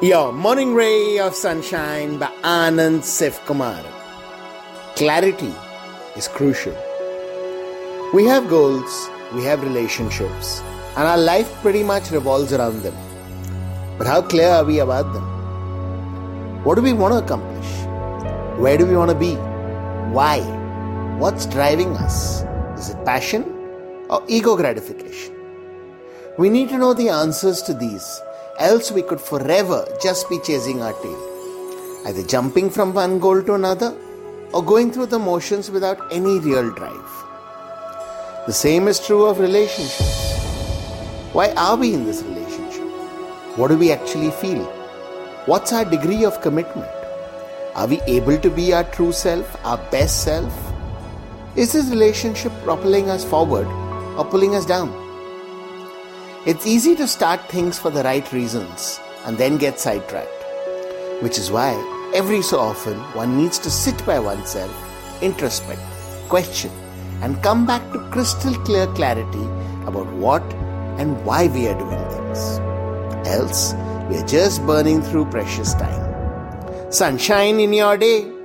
Your Morning Ray of Sunshine by Anand Sivkumar. Clarity is crucial. We have goals, we have relationships, and our life pretty much revolves around them. But how clear are we about them? What do we want to accomplish? Where do we want to be? Why? What's driving us? Is it passion or ego gratification? We need to know the answers to these else we could forever just be chasing our tail, either jumping from one goal to another or going through the motions without any real drive. The same is true of relationships. Why are we in this relationship? What do we actually feel? What's our degree of commitment? Are we able to be our true self, our best self? Is this relationship propelling us forward or pulling us down? It's easy to start things for the right reasons and then get sidetracked, which is why every so often one needs to sit by oneself, introspect, question, and come back to crystal clear clarity about what and why we are doing things. Else, we are just burning through precious time. Sunshine in your day.